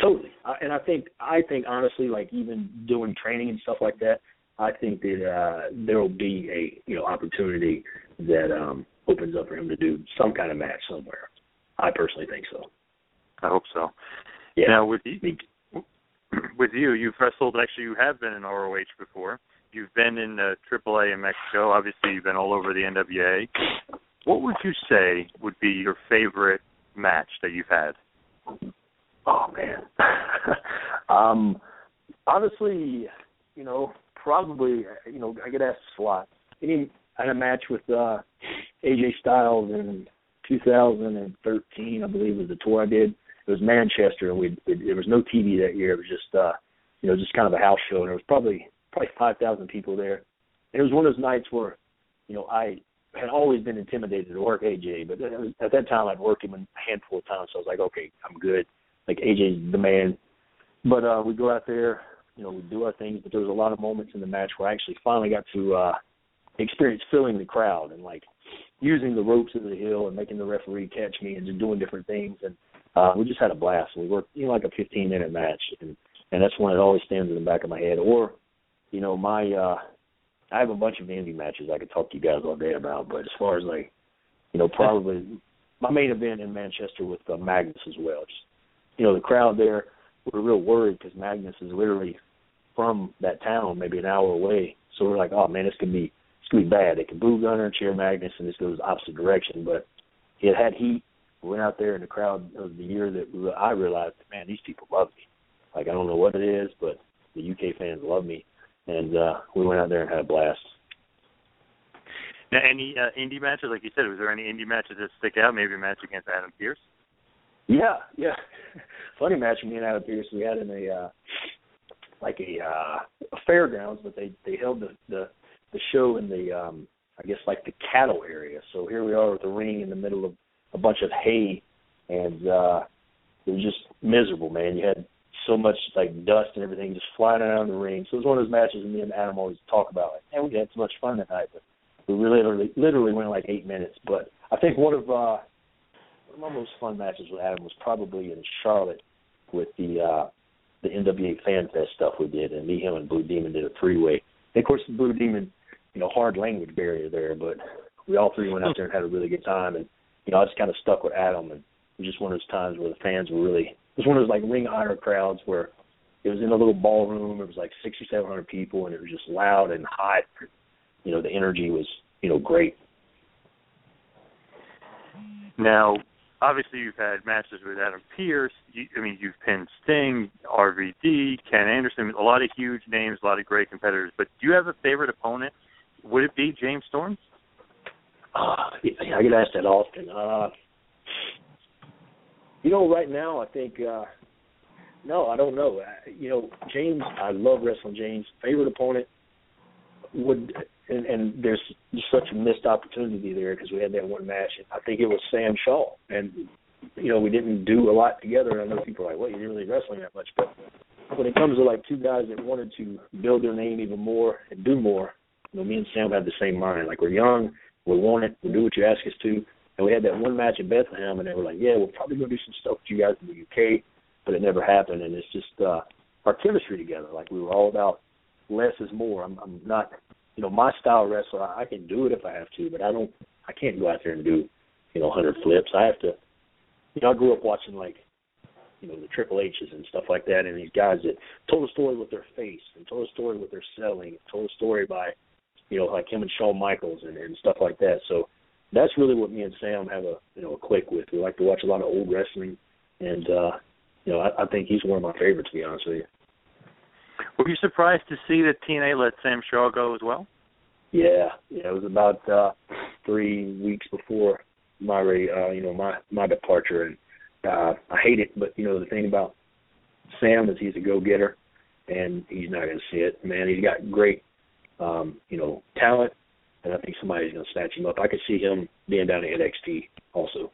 Totally, I, and I think I think honestly, like even doing training and stuff like that, I think that uh there will be a you know opportunity that um opens up for him to do some kind of match somewhere. I personally think so. I hope so. Yeah. Now with you, with you, you've wrestled. Actually, you have been in ROH before. You've been in uh, AAA in Mexico. Obviously, you've been all over the NWA. What would you say would be your favorite match that you've had? Oh man. um honestly, you know, probably you know, I get asked a lot. Any I had a match with uh AJ Styles in 2013, I believe was the tour I did, it was Manchester, and we there was no TV that year. It was just uh, you know just kind of a house show, and there was probably probably five thousand people there. And it was one of those nights where, you know, I had always been intimidated to work AJ, but at that time I'd worked him a handful of times, so I was like, okay, I'm good. Like AJ's the man. But uh we go out there, you know, we do our things, but there was a lot of moments in the match where I actually finally got to uh experience filling the crowd and like using the ropes of the hill and making the referee catch me and just doing different things and uh we just had a blast. We worked you know like a fifteen minute match and and that's one that always stands in the back of my head. Or, you know, my uh I have a bunch of indie matches I could talk to you guys all day about, but as far as like, you know, probably my main event in Manchester with uh, Magnus as well. Just, you know, the crowd there were real worried because Magnus is literally from that town, maybe an hour away. So we're like, oh man, this could be this could be bad. They could boo Gunner and cheer Magnus, and this goes opposite direction. But it had heat. We went out there in the crowd of the year that I realized, man, these people love me. Like I don't know what it is, but the UK fans love me and uh, we went out there and had a blast. Now, any uh, indie matches, like you said, was there any indie matches that stick out? Maybe a match against Adam Pearce. Yeah, yeah. Funny match me and Adam Pearce. We had in a uh, like a, uh, a fairgrounds, but they they held the the the show in the um I guess like the cattle area. So here we are with the ring in the middle of a bunch of hay, and uh it was just miserable, man. You had so much like dust and everything just flying around the ring. So it was one of those matches me and Adam always talk about. Like, man, we had so much fun that night, but we literally literally went like eight minutes. But I think one of uh one of my most fun matches with Adam was probably in Charlotte with the uh the NWA Fan Fest stuff we did, and me, him, and Blue Demon did a three way. And of course, the Blue Demon, you know, hard language barrier there, but we all three went out there and had a really good time. And you know, I just kind of stuck with Adam, and it was just one of those times where the fans were really it was one of those like ring honor crowds where it was in a little ballroom. It was like six or seven hundred people, and it was just loud and hot. You know, the energy was you know great. Now, obviously, you've had matches with Adam Pearce. You, I mean, you've pinned Sting, RVD, Ken Anderson, a lot of huge names, a lot of great competitors. But do you have a favorite opponent? Would it be James Storm? Uh, I get asked that often. Uh, you know, right now I think uh no, I don't know. Uh, you know, James, I love wrestling James. Favorite opponent would and, and there's such a missed opportunity there because we had that one match. I think it was Sam Shaw, and you know we didn't do a lot together. And I know people are like, "Well, you didn't really wrestling that much," but when it comes to like two guys that wanted to build their name even more and do more, you know, me and Sam have the same mind. Like we're young, we want it, we do what you ask us to, and we had that one match in Bethlehem, and they were like, "Yeah, we're probably gonna do some stuff with you guys in the UK," but it never happened. And it's just uh, our chemistry together. Like we were all about less is more. I'm, I'm not, you know, my style wrestler. I, I can do it if I have to, but I don't. I can't go out there and do, you know, 100 flips. I have to. You know, I grew up watching like, you know, the Triple H's and stuff like that, and these guys that told a story with their face and told a story with their selling, and told a story by, you know, like him and Shawn Michaels and, and stuff like that. So that's really what me and Sam have a you know a click with. We like to watch a lot of old wrestling, and uh, you know I, I think he's one of my favorites. To be honest with you. Were you surprised to see that TNA let Sam Shaw go as well? Yeah, yeah. It was about uh, three weeks before my uh, you know my my departure, and uh, I hate it. But you know the thing about Sam is he's a go getter, and he's not going to see it. Man, he's got great um, you know talent and I think somebody's going to snatch him up. I could see him being down at NXT also.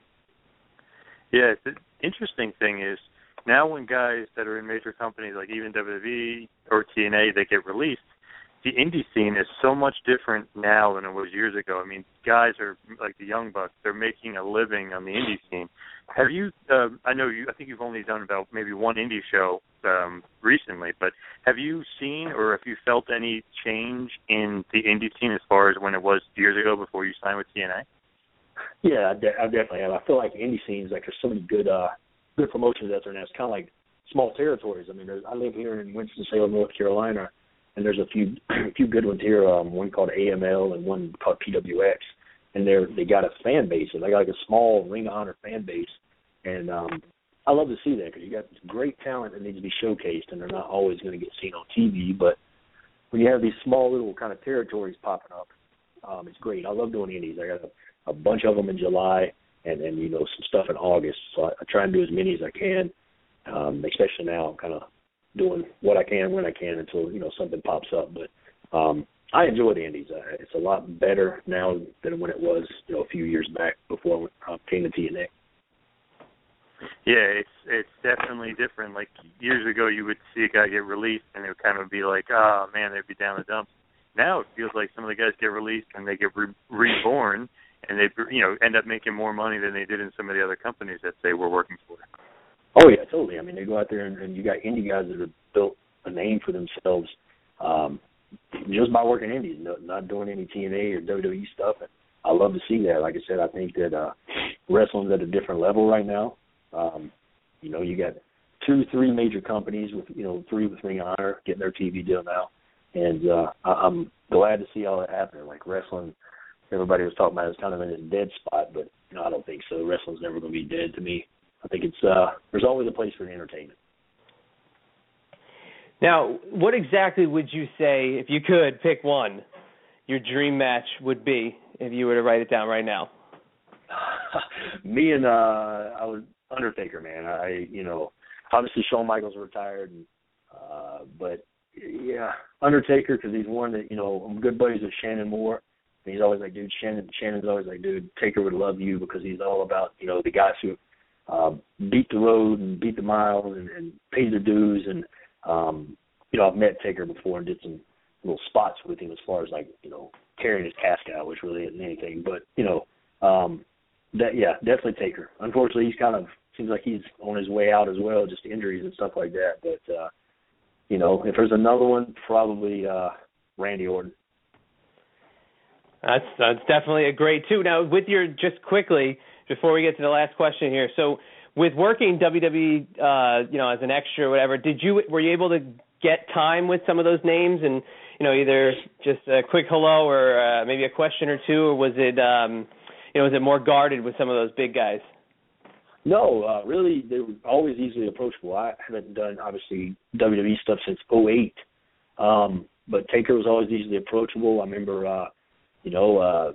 Yeah, the interesting thing is now when guys that are in major companies like even WWE or TNA they get released, the indie scene is so much different now than it was years ago. I mean, guys are like the Young Bucks; they're making a living on the indie scene. Have you? Uh, I know you. I think you've only done about maybe one indie show um, recently, but have you seen or have you felt any change in the indie scene as far as when it was years ago before you signed with TNA? Yeah, I, de- I definitely have. I feel like the indie scenes like there's so many good uh good promotions out there now. It's kind of like small territories. I mean, there's, I live here in Winston Salem, North Carolina, and there's a few a few good ones here. Um, one called AML and one called PWX, and they're they got a fan base. They got like a small Ring of Honor fan base, and um, I love to see that because you got great talent that needs to be showcased, and they're not always going to get seen on TV. But when you have these small little kind of territories popping up, um, it's great. I love doing indies. I got a, a bunch of them in July. and then you know some stuff in August. So I, I try and do as many as I can, um, especially now. I'm kind of doing what I can when I can until you know something pops up. But um, I enjoy the Indies. Uh, it's a lot better now than when it was you know a few years back before I came to TNA. Yeah, it's it's definitely different. Like years ago, you would see a guy get released, and it would kind of be like, oh man, they'd be down the dumps. Now it feels like some of the guys get released and they get re- reborn, and they you know end up making more money than they did in some of the other companies that they were working for. Oh yeah, totally. I mean, they go out there and, and you got indie guys that have built a name for themselves um, just by working indies, no, not doing any TNA or WWE stuff. And I love to see that. Like I said, I think that uh, wrestling's at a different level right now. Um, you know, you got two, three major companies with you know three with Ring of Honor getting their TV deal now, and uh, I, I'm glad to see all that happening. Like wrestling, everybody was talking about it's kind of in its dead spot, but you know, I don't think so. Wrestling's never going to be dead to me. I think it's uh, there's always a place for the entertainment. Now, what exactly would you say if you could pick one? Your dream match would be if you were to write it down right now. Me and uh I was Undertaker, man. I you know, obviously Shawn Michaels retired, and, uh, but yeah, Undertaker because he's one that you know I'm good buddies with Shannon Moore. And he's always like, dude, Shannon. Shannon's always like, dude, Taker would love you because he's all about you know the guys who uh, beat the road and beat the miles and, and pay their dues. And um, you know, I've met Taker before and did some little spots with him as far as like you know carrying his casket out, which really isn't anything. But you know, um, that yeah, definitely Taker. Unfortunately, he's kind of seems like he's on his way out as well, just injuries and stuff like that. But uh, you know, if there's another one, probably uh, Randy Orton. That's that's definitely a great too. Now, with your just quickly before we get to the last question here, so with working WWE, uh, you know, as an extra or whatever, did you were you able to get time with some of those names and you know either just a quick hello or uh, maybe a question or two, or was it um, you know was it more guarded with some of those big guys? No, uh, really, they were always easily approachable. I haven't done obviously WWE stuff since '08, um, but Taker was always easily approachable. I remember, uh, you know, uh,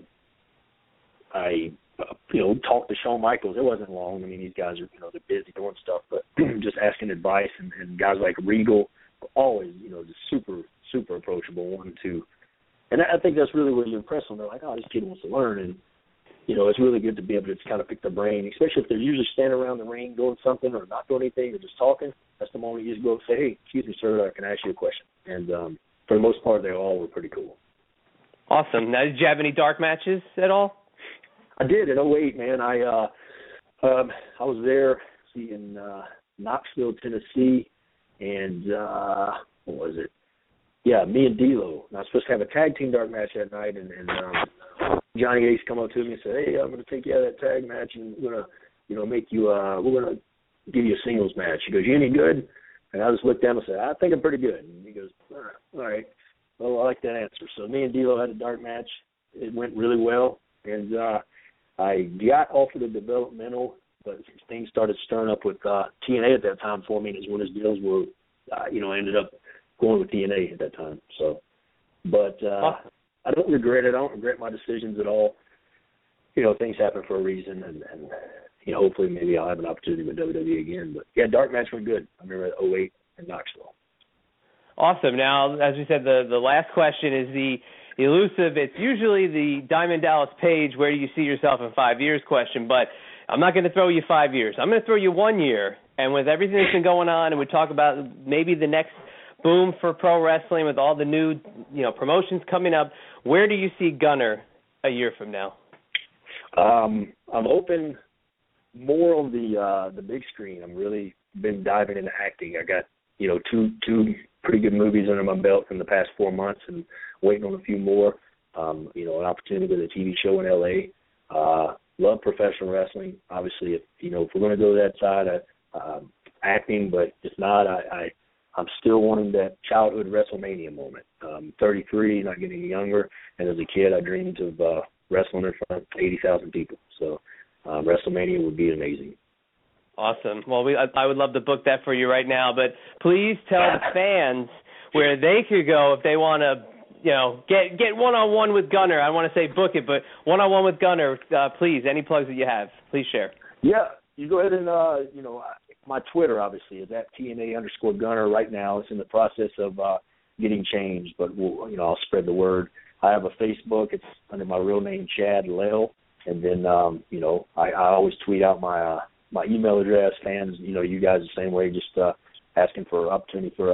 I uh, you know talked to Shawn Michaels. It wasn't long. I mean, these guys are you know they're busy doing stuff, but just asking advice and, and guys like Regal, always you know just super super approachable, one to, and I think that's really where you impress them. They're like, oh, this kid wants to learn, and you know, it's really good to be able to just kind of pick their brain, especially if they're usually standing around the ring doing something or not doing anything or just talking. That's the moment you just go and say, hey, excuse me, sir, I can ask you a question. And um, for the most part, they all were pretty cool. Awesome. Now, did you have any dark matches at all? I did in 08, man. I uh, um, I was there see, in uh, Knoxville, Tennessee, and uh, what was it? Yeah, me and D'Lo. I was supposed to have a tag team dark match that night, and, and um, Johnny Ace come up to me and said, "Hey, I'm going to take you out of that tag match, and we're going to, you know, make you. uh We're going to give you a singles match." He goes, "You any good?" And I just looked him and said, "I think I'm pretty good." And he goes, "All right. Well, I like that answer." So me and D'Lo had a dark match. It went really well, and uh I got offered a developmental, but things started stirring up with uh TNA at that time for me. And as when his deals were, uh, you know, ended up going with TNA at that time. So, but uh, I don't regret it. I don't regret my decisions at all. You know, things happen for a reason, and, and you know, hopefully, maybe I'll have an opportunity with WWE again. But yeah, dark match went good. I remember at 08 in Knoxville. Awesome. Now, as we said, the the last question is the elusive. It's usually the Diamond Dallas Page, where do you see yourself in five years question, but I'm not going to throw you five years. I'm going to throw you one year. And with everything that's been going on, and we talk about maybe the next boom for pro wrestling with all the new you know promotions coming up. Where do you see Gunner a year from now? Um, I'm open more on the uh the big screen. I'm really been diving into acting. I got you know two two pretty good movies under my belt in the past four months, and waiting on a few more. Um, you know, an opportunity with a TV show in LA. Uh, love professional wrestling. Obviously, if you know if we're going to go that side, I, uh, acting, but if not, I, I I'm still wanting that childhood WrestleMania moment. Um, 33, not getting younger, and as a kid, I dreamed of uh, wrestling in front of 80,000 people. So um, WrestleMania would be amazing. Awesome. Well, we I, I would love to book that for you right now, but please tell the fans where they could go if they want to you know, get get one on one with Gunner. I want to say book it, but one on one with Gunner, uh, please. Any plugs that you have, please share. Yeah, you go ahead and uh, you know, my Twitter obviously is at TNA underscore Gunner. Right now, it's in the process of uh, getting changed, but we'll, you know, I'll spread the word. I have a Facebook. It's under my real name, Chad Lail, and then um, you know, I, I always tweet out my uh, my email address. Fans, you know, you guys the same way. Just uh, asking for opportunity for